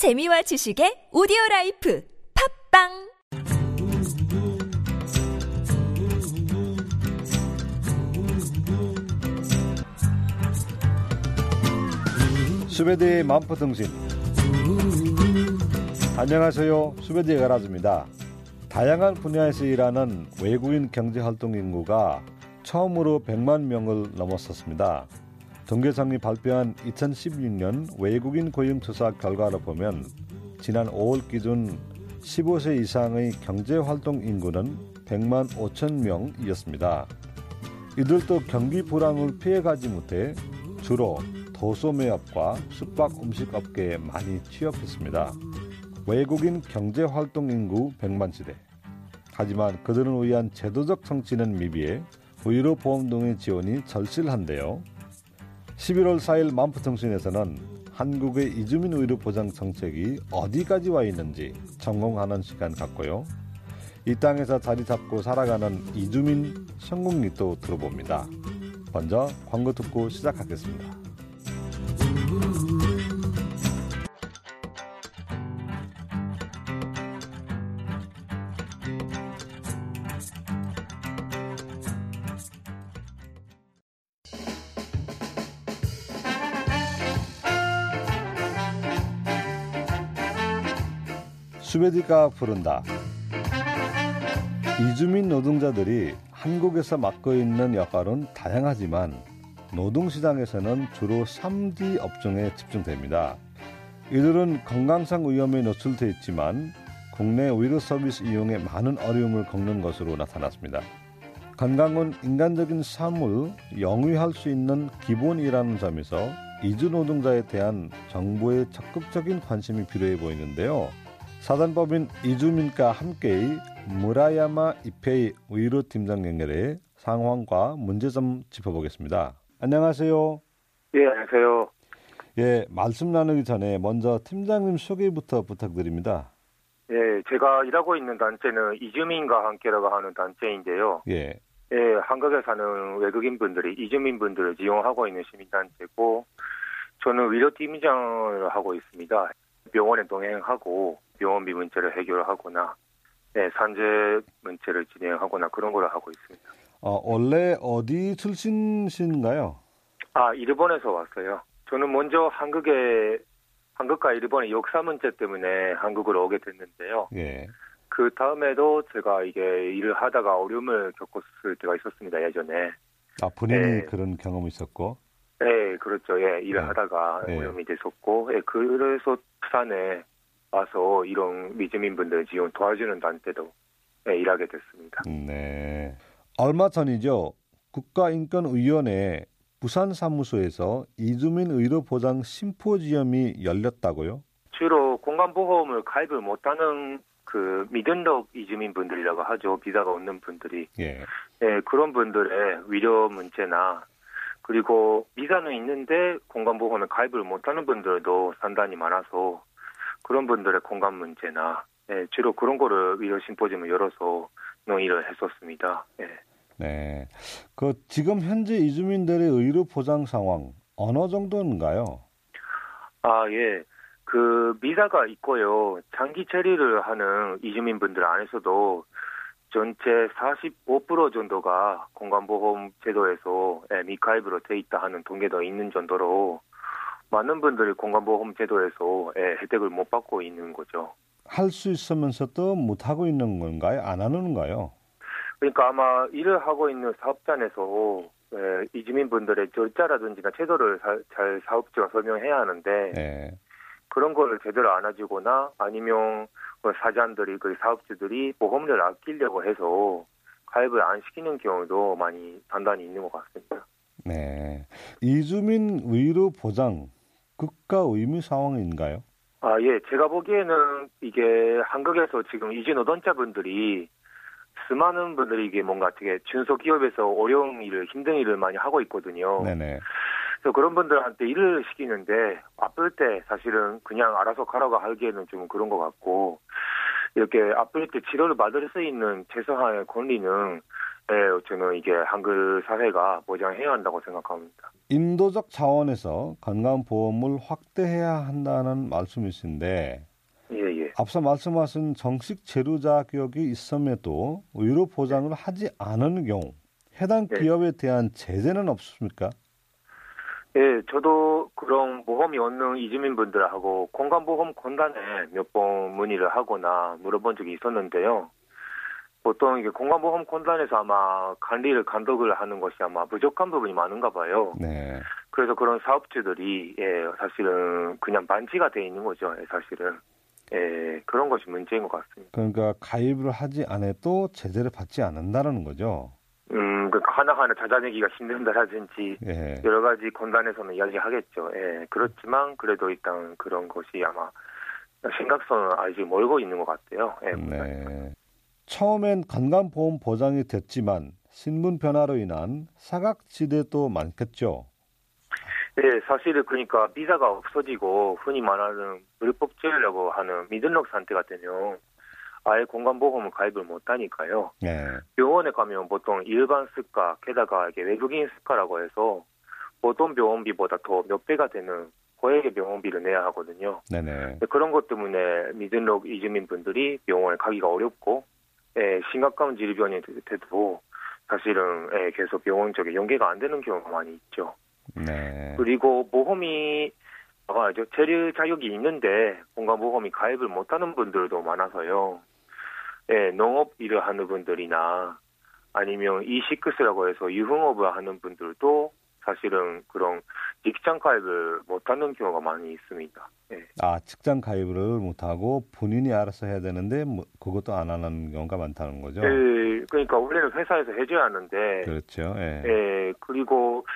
재미와 지식의 오디오 라이프 팟빵! 수베드의 만포등신. 안녕하세요. 수베드의 가라즈입니다. 다양한 분야에서 일하는 외국인 경제활동 인구가 처음으로 100만 명을 넘었었습니다 통계청이 발표한 2016년 외국인 고용 조사 결과를 보면 지난 5월 기준 15세 이상의 경제활동 인구는 100만 5천 명이었습니다. 이들도 경기 불황을 피해가지 못해 주로 도소 매업과 숙박 음식 업계에 많이 취업했습니다. 외국인 경제활동 인구 100만 시대. 하지만 그들을 위한 제도적 정치는 미비해 의료보험 등의 지원이 절실한데요. 11월 4일 만푸통신에서는 한국의 이주민 의료 보장 정책이 어디까지 와 있는지 전공하는 시간 갖고요. 이 땅에서 자리 잡고 살아가는 이주민 성공리도 들어봅니다. 먼저 광고 듣고 시작하겠습니다. 수베디가 부른다. 이주민 노동자들이 한국에서 맡고 있는 역할은 다양하지만 노동시장에서는 주로 3D 업종에 집중됩니다. 이들은 건강상 위험에 노출돼 있지만 국내 의료 서비스 이용에 많은 어려움을 겪는 것으로 나타났습니다. 건강은 인간적인 삶을 영위할 수 있는 기본이라는 점에서 이주 노동자에 대한 정부의 적극적인 관심이 필요해 보이는데요. 사단법인 이주민과 함께의 무라야마 이페이 의료 팀장 연결해 상황과 문제점 짚어보겠습니다. 안녕하세요. 예, 안녕하세요. 예, 말씀 나누기 전에 먼저 팀장님 소개부터 부탁드립니다. 예, 제가 일하고 있는 단체는 이주민과 함께라고 하는 단체인데요. 예. 예, 한국에 사는 외국인 분들이 이주민 분들을 지원하고 있는 시민단체고, 저는 의료팀장을 하고 있습니다. 병원에 동행하고 병원비 문제를 해결하거나 네, 산재 문제를 진행하거나 그런 걸 하고 있습니다. 어, 원래 어디 출신신가요? 아, 일본에서 왔어요. 저는 먼저 한국에 한국과 일본의 역사 문제 때문에 한국으로 오게 됐는데요. 예. 그 다음에도 제가 이게 일을 하다가 어려움을 겪었을 때가 있었습니다. 예전에. 아, 본인이 네. 그런 경험이 있었고. 네, 그렇죠. 예, 일을 네. 하다가 네. 어려움이 됐었고, 예, 그래서 부산에 와서 이런 미주민분들 지원 도와주는 단체도 예, 일하게 됐습니다. 네. 얼마 전이죠. 국가인권위원회 부산 사무소에서 이주민 의료 보장 심포지엄이 열렸다고요? 주로 공간보험을 가입을 못하는 그 미등록 이주민 분들이라고 하죠. 비자가 없는 분들이. 예. 예, 그런 분들의 위료 문제나 그리고 비자는 있는데 공간보험을 가입을 못하는 분들도 상당히 많아서 그런 분들의 공간 문제나 예, 주로 그런 거를 위료 심포지엄을 열어서 논의를 했었습니다. 예. 네. 그 지금 현재 이주민들의 의료 보장 상황 어느 정도인가요? 아, 예. 그 비자가 있고요. 장기 체류를 하는 이주민분들 안에서도 전체 45% 정도가 공간보험 제도에서 예, 미가입으로 돼 있다 하는 통계도 있는 정도로 많은 분들이 공간보험 제도에서 예, 혜택을 못 받고 있는 거죠. 할 수 있으면서도 못 하고 있는 건가요? 안 하는가요? 그러니까 아마 일을 하고 있는 사업장에서 예, 이주민 분들의 절차라든지나 제도를 잘, 잘 사업주가 설명해야 하는데 네. 그런 거를 제대로 안 해주거나 아니면 그 사장들이 그 사업주들이 보험료를 아끼려고 해서 가입을 안 시키는 경우도 많이 단단히 있는 것 같습니다. 네. 이주민 의료 보장 국가 의무 상황인가요? 아, 예. 제가 보기에는 이게 한국에서 지금 이주 노동자분들이 수많은 분들이 이게 뭔가 되게 중소기업에서 어려운 일을, 힘든 일을 많이 하고 있거든요. 네네. 그래서 그런 분들한테 일을 시키는데 아플 때 사실은 그냥 알아서 가라고 하기에는 좀 그런 것 같고 이렇게 아플 때 치료를 받을 수 있는 최소한의 권리는 예, 저는 이게 한글 사회가 보장해야 한다고 생각합니다. 인도적 차원에서 건강보험을 확대해야 한다는 말씀이신데 예, 예. 앞서 말씀하신 정식 재료 자격이 있음에도 의료 보장을 하지 않은 경우 해당 네. 기업에 대한 제재는 없습니까? 예, 저도 그런 보험이 없는 이주민 분들하고 건강보험 건단에 몇 번 문의를 하거나 물어본 적이 있었는데요. 보통 이게 건강보험 건단에서 아마 관리를 감독을 하는 것이 아마 부족한 부분이 많은가 봐요. 네. 그래서 그런 사업주들이 예, 사실은 그냥 반지가 돼 있는 거죠. 예, 사실은. 예, 그런 것이 문제인 것 같습니다. 그러니까 가입을 하지 않아도 제재를 받지 않는다는 거죠. 음, 그 하나하나 찾아내기가 힘든다라든지 예. 여러 가지 건단에서는 이야기하겠죠. 예, 그렇지만 그래도 일단 그런 것이 아마 심각성은 아직 멀고 있는 것 같아요. 예, 네. 처음엔 건강보험 보장이 됐지만 신분 변화로 인한 사각지대도 많겠죠. 예, 사실은 그러니까 비자가 없어지고 흔히 말하는 불법제라고 하는 미등록 상태가 되면 아예 건강보험을 가입을 못하니까요. 네. 병원에 가면 보통 일반 스카 게다가 이게 외국인 스카라고 해서 보통 병원비보다 더 몇 배가 되는 고액의 병원비를 내야 하거든요. 네네. 그런 것 때문에 미등록 이주민 분들이 병원에 가기가 어렵고 예, 심각한 질병이 돼도 사실은 예, 계속 병원 쪽에 연계가 안 되는 경우가 많이 있죠. 네. 그리고 보험이 뭐가죠 체류 자격이 있는데 건강보험이 가입을 못하는 분들도 많아서요. 예, 농업 일을 하는 분들이나 아니면 이시크스라고 해서 유흥업을 하는 분들도 사실은 그런 직장 가입을 못하는 경우가 많이 있습니다. 예. 아 직장 가입을 못하고 본인이 알아서 해야 되는데 뭐, 그것도 안 하는 경우가 많다는 거죠. 예, 그러니까 원래는 회사에서 해줘야 하는데, 그렇죠. 예. 예, 그리고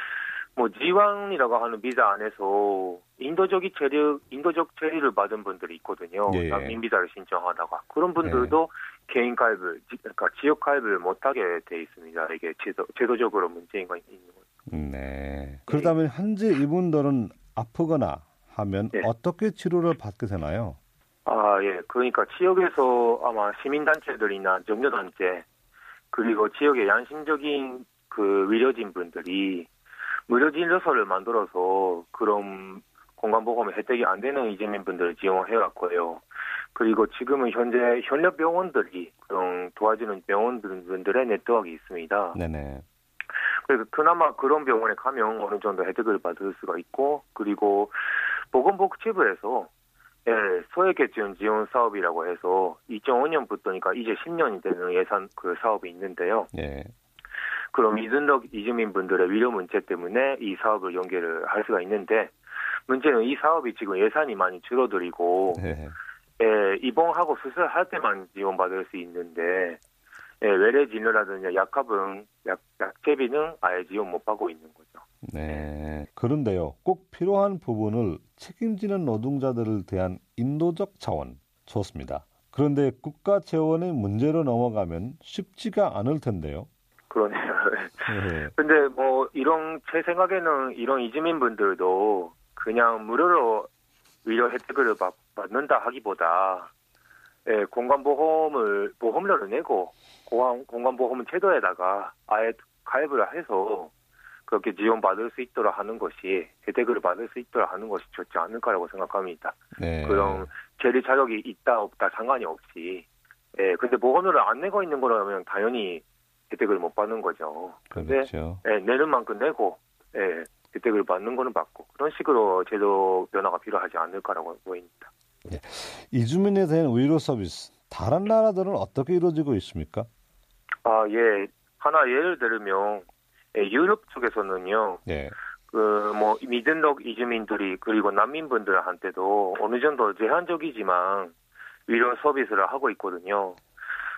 뭐 지왕이라고 하는 비자 안에서 인도적 체류, 인도적 체류를 받은 분들이 있거든요. 예, 예. 난민 비자를 신청하다가 그런 분들도 개인 가입을, 지- 그러니까 지역 가입을 못하게 돼 있습니다. 이게 제도, 제도적으로 문제가 있는 거죠. 네. 그렇다면 현재 이분들은 아프거나 하면 예. 어떻게 치료를 받게 되나요? 아, 예. 그러니까 지역에서 아마 시민단체들이나 정려단체, 그리고 지역의 양심적인 그 의료진 분들이 무료 진료소를 만들어서 그런 건강보험 혜택이 안 되는 이재민 분들을 지원해왔고요. 그리고 지금은 현재 현역 병원들이 그런 도와주는 병원들의 네트워크가 있습니다. 네네. 그래서 그나마 그런 병원에 가면 어느 정도 혜택을 받을 수가 있고 그리고 보건복지부에서 예, 소액계층 지원 사업이라고 해서 2005년부터니까 이제 10년이 되는 예산 그 사업이 있는데요. 예. 그럼 미등록 이주민 분들의 위료 문제 때문에 이 사업을 연계를 할 수가 있는데 문제는 이 사업이 지금 예산이 많이 줄어들이고 네. 예, 입원하고 수술할 때만 지원받을 수 있는데 예, 외래 진료라든지 약값은 약, 약제비는 아예 지원 못 받고 있는 거죠. 네. 그런데요. 꼭 필요한 부분을 책임지는 노동자들을 대한 인도적 차원 좋습니다. 그런데 국가 재원의 문제로 넘어가면 쉽지가 않을 텐데요. 그러네요. 예. 근데 뭐 이런 제 생각에는 이런 이주민 분들도 그냥 무료로 의료 혜택을 받, 받는다 하기보다 예, 공간보험을 보험료를 내고 공간, 공간보험 제도에다가 아예 가입을 해서 그렇게 지원받을 수 있도록 하는 것이 혜택을 받을 수 있도록 하는 것이 좋지 않을까라고 생각합니다. 네. 그런 재리 자격이 있다 없다 상관이 없이 예, 근데 보험료를 안 내고 있는 거라면 당연히 혜택을 못 받는 거죠. 근데 그렇죠. 예, 내는 만큼 내고 예, 혜택을 받는 거는 받고 그런 식으로 제도 변화가 필요하지 않을까라고 보입니다. 이주민에 대한 의료 서비스 다른 나라들은 어떻게 이루어지고 있습니까? 아, 예. 하나 예를 들면 예, 유럽 쪽에서는요. 예. 그뭐 미등록 이주민들이 그리고 난민분들한테도 어느 정도 제한적이지만 의료 서비스를 하고 있거든요.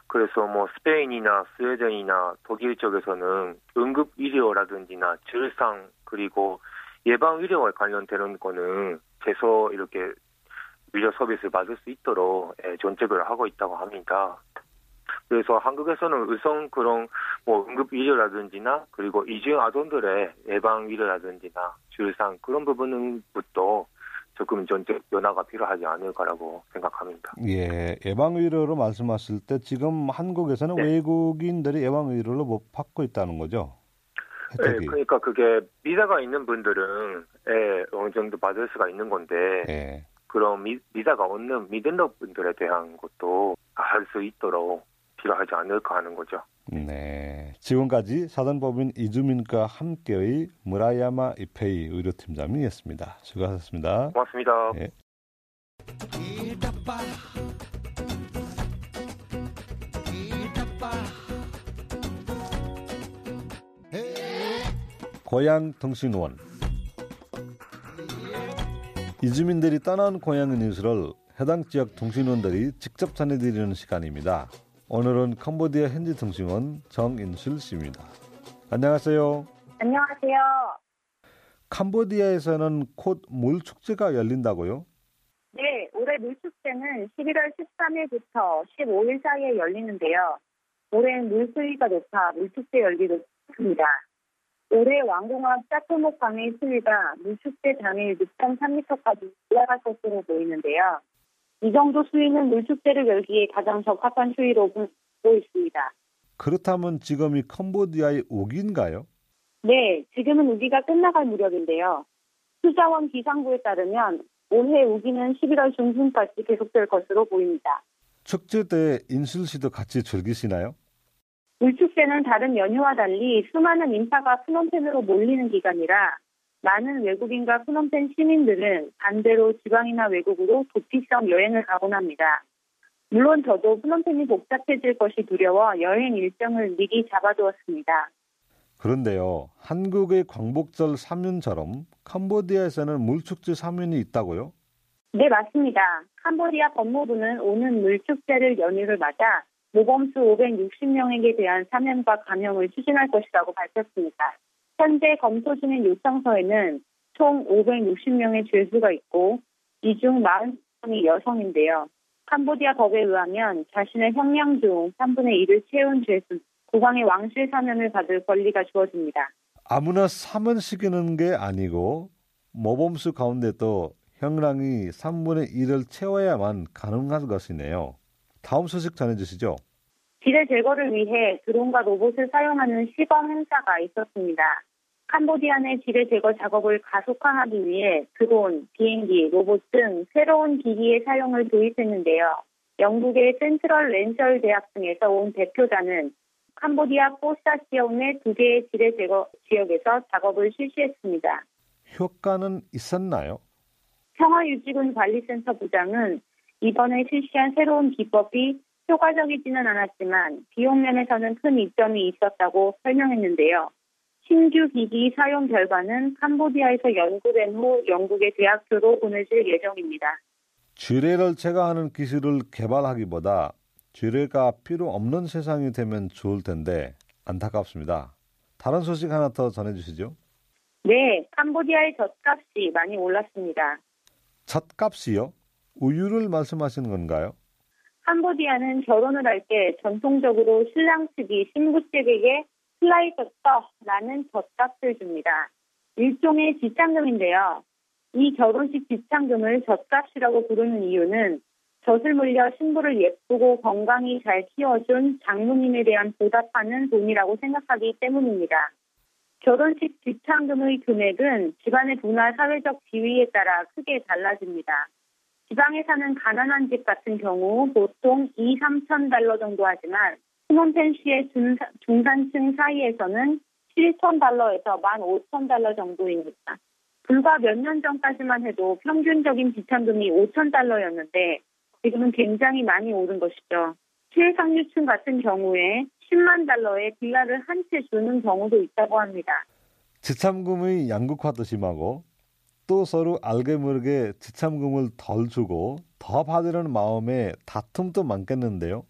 그래서 뭐 스페인이나 스웨덴이나 독일 쪽에서는 응급 의료라든지나 질상 그리고 예방 의료와 관련되는 거는 제서 이렇게 의료 서비스를 받을 수 있도록 예, 정책을 하고 있다고 합니다. 그래서 한국에서는 의성 그런 뭐 응급 의료라든지나 그리고 이주인 아동들의 예방 의료라든지나 질상 그런 부분부터 조금 전적 변화가 필요하지 않을까라고 생각합니다. 예, 예방 의료로 말씀하실 때 지금 한국에서는 네. 외국인들이 예방 의료를 못 받고 있다는 거죠? 네, 혜택이. 그러니까 그게 비자가 있는 분들은 예, 어느 정도 받을 수가 있는 건데 예. 그런 미, 비자가 없는 미등록 분들에 대한 것도 할 수 있도록 필요하지 않을까 하는 거죠. 네. 지금까지 사단법인 이주민과 함께의 무라야마 이페이 의료팀장이었습니다. 수고하셨습니다. 고맙습니다. 예. 고향 통신원 이주민들이 떠난 고향의 뉴스를 해당 지역 통신원들이 직접 전해드리는 시간입니다. 오늘은 캄보디아 현지 통신원 정인술 씨입니다. 안녕하세요. 안녕하세요. 캄보디아에서는 곧 물축제가 열린다고요? 네, 올해 물축제는 11월 13일부터 15일 사이에 열리는데요. 올해는 물 수위가 높아 물축제 열기도 좋습니다. 올해 왕궁암 짜토목 강의 수위가 물축제 당일 6.3m까지 올라갈 것으로 보이는데요. 이 정도 수위는 물축제를 열기에 가장 적합한 수위로 보고 있습니다. 그렇다면 지금이 캄보디아의 우기인가요? 네, 지금은 우기가 끝나갈 무렵인데요. 수자원 기상부에 따르면 올해 우기는 11월 중순까지 계속될 것으로 보입니다. 축제 때 인술 씨도 같이 즐기시나요? 물축제는 다른 연휴와 달리 수많은 인파가 프놈펜으로 몰리는 기간이라 많은 외국인과 프놈펜 시민들은 반대로 지방이나 외국으로 도피성 여행을 가곤 합니다. 물론 저도 프놈펜이 복잡해질 것이 두려워 여행 일정을 미리 잡아두었습니다. 그런데요, 한국의 광복절 사면처럼 캄보디아에서는 물축제 사면이 있다고요? 네, 맞습니다. 캄보디아 법무부는 오는 물축제를 연휴를 맞아 모범수 560명에게 대한 사면과 감형을 추진할 것이라고 밝혔습니다. 현재 검토 중인 요청서에는 총 560명의 죄수가 있고 이 중 40명이 여성인데요. 캄보디아 법에 의하면 자신의 형량 중 3분의 1을 채운 죄수, 국왕의 왕실 사면을 받을 권리가 주어집니다. 아무나 사면 시키는 게 아니고 모범수 가운데도 형량이 3분의 1을 채워야만 가능한 것이네요. 다음 소식 전해주시죠. 지뢰 제거를 위해 드론과 로봇을 사용하는 시범 행사가 있었습니다. 캄보디아 내 지뢰 제거 작업을 가속화하기 위해 드론, 비행기, 로봇 등 새로운 기기의 사용을 도입했는데요. 영국의 센트럴 렌셜 대학 등에서 온 대표단은 캄보디아 포스타시온 내두 개의 지뢰 제거 지역에서 작업을 실시했습니다. 효과는 있었나요? 평화유지군 관리센터 부장은 이번에 실시한 새로운 기법이 효과적이지는 않았지만 비용 면에서는 큰 이점이 있었다고 설명했는데요. 신규 기기 사용 결과는 캄보디아에서 연구된 후 영국의 대학교로 보내질 예정입니다. 쥐뢰를 제거하는 기술을 개발하기보다 쥐뢰가 필요 없는 세상이 되면 좋을 텐데 안타깝습니다. 다른 소식 하나 더 전해주시죠. 네, 캄보디아의 젖값이 많이 올랐습니다. 젖값이요? 우유를 말씀하시는 건가요? 캄보디아는 결혼을 할 때 전통적으로 신랑 측이 신부 측에게 슬라이더떠라는 젖값을 줍니다. 일종의 지참금인데요. 이 결혼식 지참금을 젖값이라고 부르는 이유는 젖을 물려 신부를 예쁘고 건강히 잘 키워준 장모님에 대한 보답하는 돈이라고 생각하기 때문입니다. 결혼식 지참금의 금액은 집안의 문화 사회적 지위에 따라 크게 달라집니다. 지방에 사는 가난한 집 같은 경우 보통 2, 3천 달러 정도 하지만 중산, 중산층 사이에서는 7천 달러에서 1만 5천 달러 정도입니다. 불과 몇 년 전까지만 해도 평균적인 지참금이 5천 달러였는데 지금은 굉장히 많이 오른 것이죠. 최상류층 같은 경우에 10만 달러에 빌라를 한 채 주는 경우도 있다고 합니다. 지참금의 양극화도 심하고 또 서로 알게 모르게 지참금을 덜 주고 더 받으려는 마음에 다툼도 많겠는데요.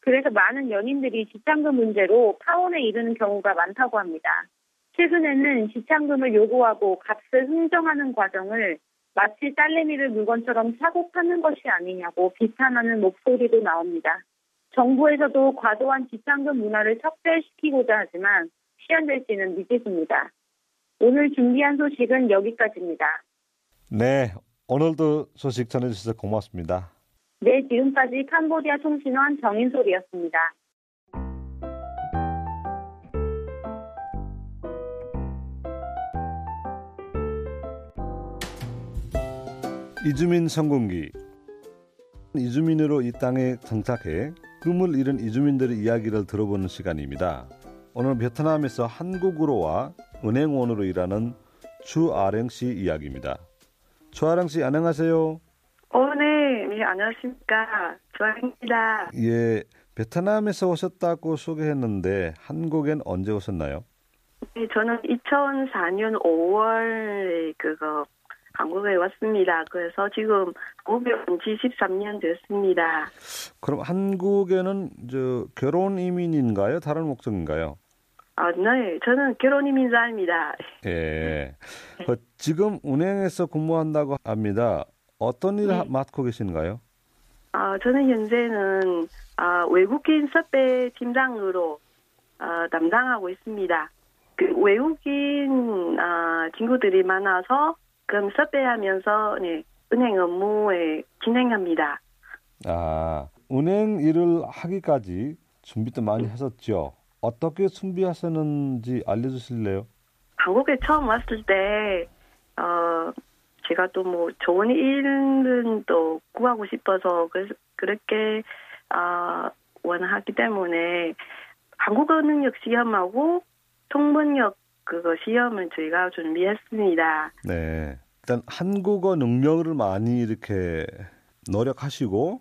그래서 많은 연인들이 지참금 문제로 파혼에 이르는 경우가 많다고 합니다. 최근에는 지참금을 요구하고 값을 흥정하는 과정을 마치 딸내미를 물건처럼 사고 파는 것이 아니냐고 비판하는 목소리도 나옵니다. 정부에서도 과도한 지참금 문화를 척결시키고자 하지만 실현될 지는 미지수입니다. 오늘 준비한 소식은 여기까지입니다. 네, 오늘도 소식 전해주셔서 고맙습니다. 네, 지금까지 캄보디아 통신원 정인솔이었습니다. 이주민 성공기 이주민으로 이 땅에 정착해 꿈을 이룬 이주민들의 이야기를 들어보는 시간입니다. 오늘 베트남에서 한국으로 와 은행원으로 일하는 추아랭 씨 이야기입니다. 추아랭 씨 안녕하세요. 어, 네. 네, 안녕하십니까. 조아입니다. 예, 베트남에서 오셨다고 소개했는데 한국엔 언제 오셨나요? 네, 저는 2004년 5월에 그거 한국에 왔습니다. 그래서 지금 한국에 온지 13년 됐습니다. 그럼 한국에는 저 결혼 이민인가요? 다른 목적인가요? 아, 네. 저는 결혼 이민자입니다. 예. 그 지금 은행에서 근무한다고 합니다. 어떤 일 네. 맡고 계신가요? 아, 저는 현재는 아, 외국인 섭외 팀장으로 아, 담당하고 있습니다. 그 외국인 아, 친구들이 많아서 그럼 섭외하면서 네, 은행 업무에 진행합니다. 아, 은행 일을 하기까지 준비도 많이 하셨죠. 어떻게 준비하셨는지 알려주실래요? 한국에 처음 왔을 때, 어, 제가 또 뭐 좋은 일은 또 구하고 싶어서 그래서 그렇게, 어, 원하기 때문에 한국어 능력 시험하고 통번역 그거 시험을 저희가 준비했습니다. 네. 일단 한국어 능력을 많이 이렇게 노력하시고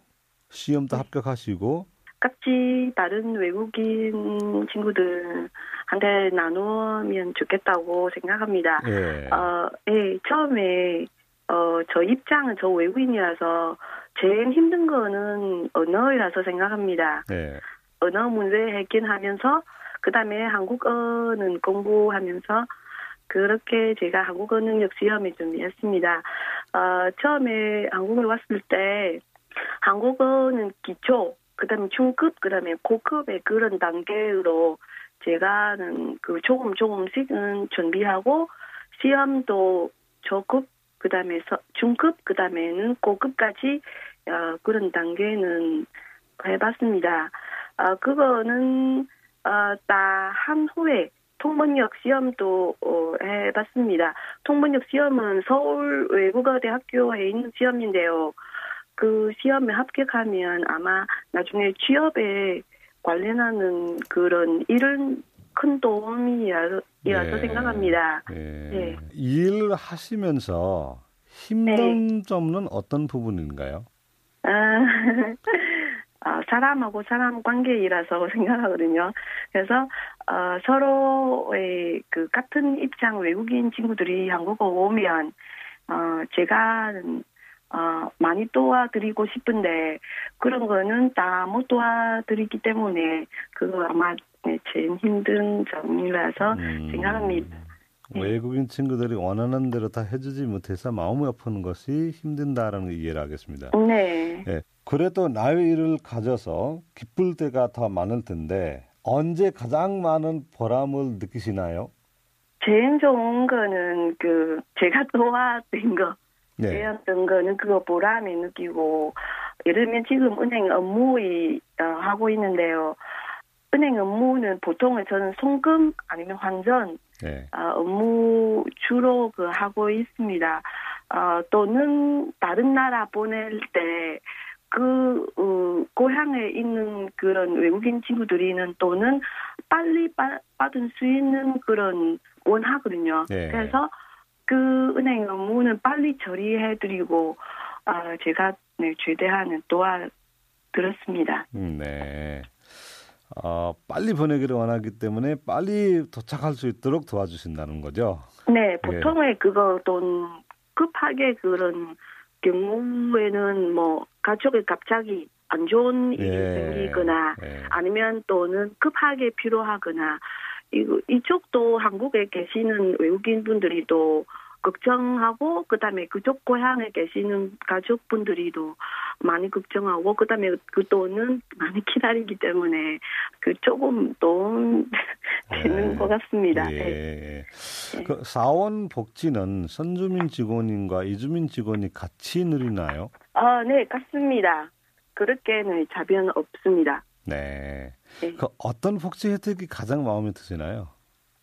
시험도 합격하시고 같이 다른 외국인 친구들한테 나누면 좋겠다고 생각합니다. 예. 어, 예, 처음에, 어, 저 입장은 저 외국인이라서 제일 힘든 거는 언어이라서 생각합니다. 네. 언어 문제 해결하면서, 그 다음에 한국어는 공부하면서, 그렇게 제가 한국어 능력 시험을 준비했습니다. 어, 처음에 한국에 왔을 때, 한국어는 기초, 그 다음에 중급, 그 다음에 고급의 그런 단계로 제가는 그 조금 조금씩은 준비하고 시험도 저급, 그 다음에 중급, 그 다음에는 고급까지 어, 그런 단계는 해봤습니다. 어, 그거는 어, 다한 후에 통번역 시험도 어, 해봤습니다. 통번역 시험은 서울 외국어대학교에 있는 시험인데요. 그 시험에 합격하면 아마 나중에 취업에 관련하는 그런 일은 큰 도움이라서 네. 생각합니다. 예. 네. 일 하시면서 힘든 점은 어떤 부분인가요? 아, 아, 사람하고 사람 관계이라서 생각하거든요. 그래서 어, 서로의 그 같은 입장 외국인 친구들이 한국에 오면 어, 제가 어, 많이 도와드리고 싶은데 그런 거는 다 못 도와드리기 때문에 그거 아마 네, 제일 힘든 점이라서 음, 생각합니다. 네. 외국인 친구들이 원하는 대로 다 해주지 못해서 마음이 아프는 것이 힘든다라는 걸 이해를 하겠습니다. 네. 예. 그래도 나의 일을 가져서 기쁠 때가 더 많을 텐데 언제 가장 많은 보람을 느끼시나요? 제일 좋은 거는 그 제가 도와드린 거 네. 배웠던 거는 그거 보람이 느끼고 예를 들면 지금 은행 업무에 어, 하고 있는데요. 은행 업무는 보통은 저는 송금 아니면 환전 네. 어, 업무 주로 그 하고 있습니다. 어, 또는 다른 나라 보낼 때 그, 어, 고향에 있는 그런 외국인 친구들이는 또는 빨리 빠, 받을 수 있는 그런 원하거든요. 네. 그래서 그 은행 업무는 빨리 처리해드리고, 아, 제가 네, 최대한 도와드렸습니다. 음, 네. 어, 빨리 보내기를 원하기 때문에 빨리 도착할 수 있도록 도와주신다는 거죠. 네, 보통의 그거 돈 급하게 그런 경우에는 뭐 가족이 갑자기 안 좋은 일이 예. 생기거나 예. 아니면 또는 급하게 필요하거나 이쪽도 한국에 계시는 외국인 분들이 또 걱정하고 그다음에 그쪽 고향에 계시는 가족분들이도 많이 걱정하고 그다음에 그 돈은 많이 기다리기 때문에 그 조금 돈 되는 네. 것 같습니다. 예. 네. 그 사원 복지는 선주민 직원인과 이주민 직원이 같이 누리나요? 아, 네, 같습니다. 그렇게는 자비는 없습니다. 네. 네. 그 어떤 복지 혜택이 가장 마음에 드시나요?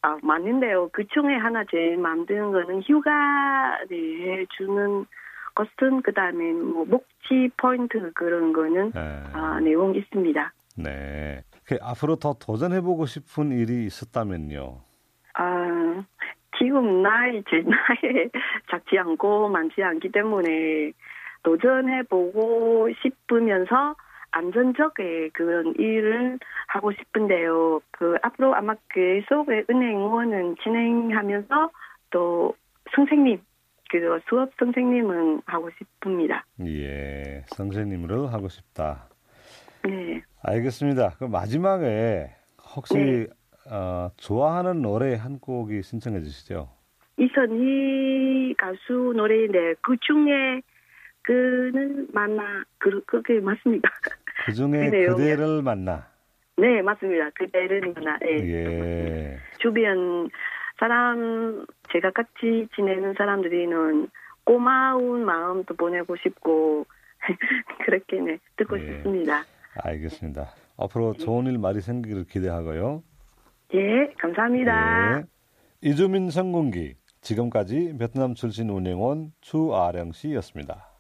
아, 맞는데요. 그 중에 하나 제일 마음 드는 거는 휴가를 주는 것은 그다음에 뭐 복지 포인트 그런 거는 네. 아, 내용 있습니다. 네. 그 앞으로 더 도전해보고 싶은 일이 있었다면요. 아, 지금 나이, 제 나이에 작지 않고 많지 않기 때문에 도전해보고 싶으면서 안전적인 그런 일을 하고 싶은데요. 그 앞으로 아마 계속 은행 응원은 진행하면서 또 선생님, 그 수업 선생님은 하고 싶습니다. 예, 선생님으로 하고 싶다. 네. 알겠습니다. 그 마지막에 혹시 네. 어, 좋아하는 노래 한 곡이 신청해 주시죠. 이선희 가수 노래인데 그 중에 그는 만나 그 그게 맞습니까? 그 중에 그? 그대를 만나. 네 맞습니다. 그대를 만나. 예. 예. 주변 사람 제가 같이 지내는 사람들이는 고마운 마음도 보내고 싶고 그렇게 네 듣고 예. 싶습니다. 알겠습니다. 앞으로 좋은 일 많이 생기기를 기대하고요. 예 감사합니다. 예. 이주민 성공기 지금까지 베트남 출신 운행원 추아령 씨였습니다.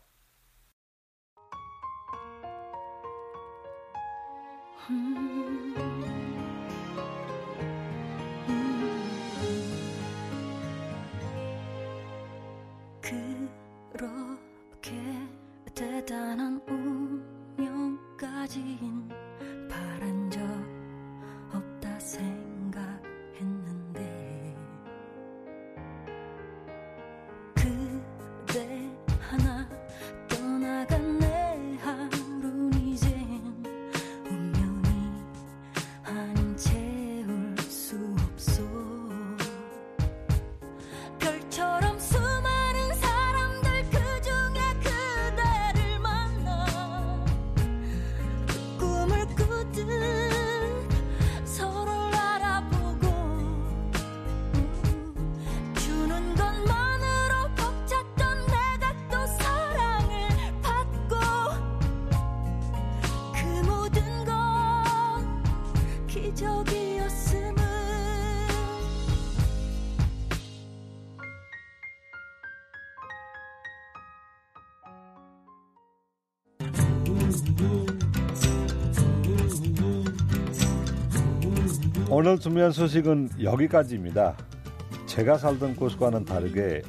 그렇게 대단한 운명까진 바 오늘 준비한 소식은 여기까지입니다. 제가 살던 곳과는 다르게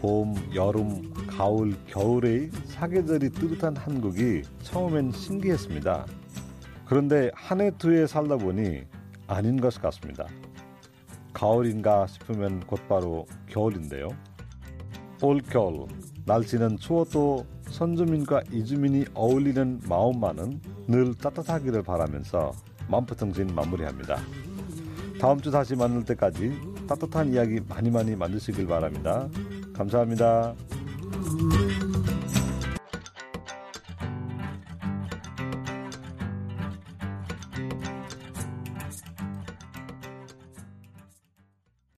봄, 여름, 가을, 겨울의 사계절이 뚜렷한 한국이 처음엔 신기했습니다. 그런데 한 해 두 해 살다 보니 아닌 것 같습니다. 가을인가 싶으면 곧바로 겨울인데요. 올 겨울 날씨는 추워도 선주민과 이주민이 어울리는 마음만은 늘 따뜻하기를 바라면서 만프통신 마무리합니다. 다음 주 다시 만날 때까지 따뜻한 이야기 많이 많이 만드시길 바랍니다. 감사합니다.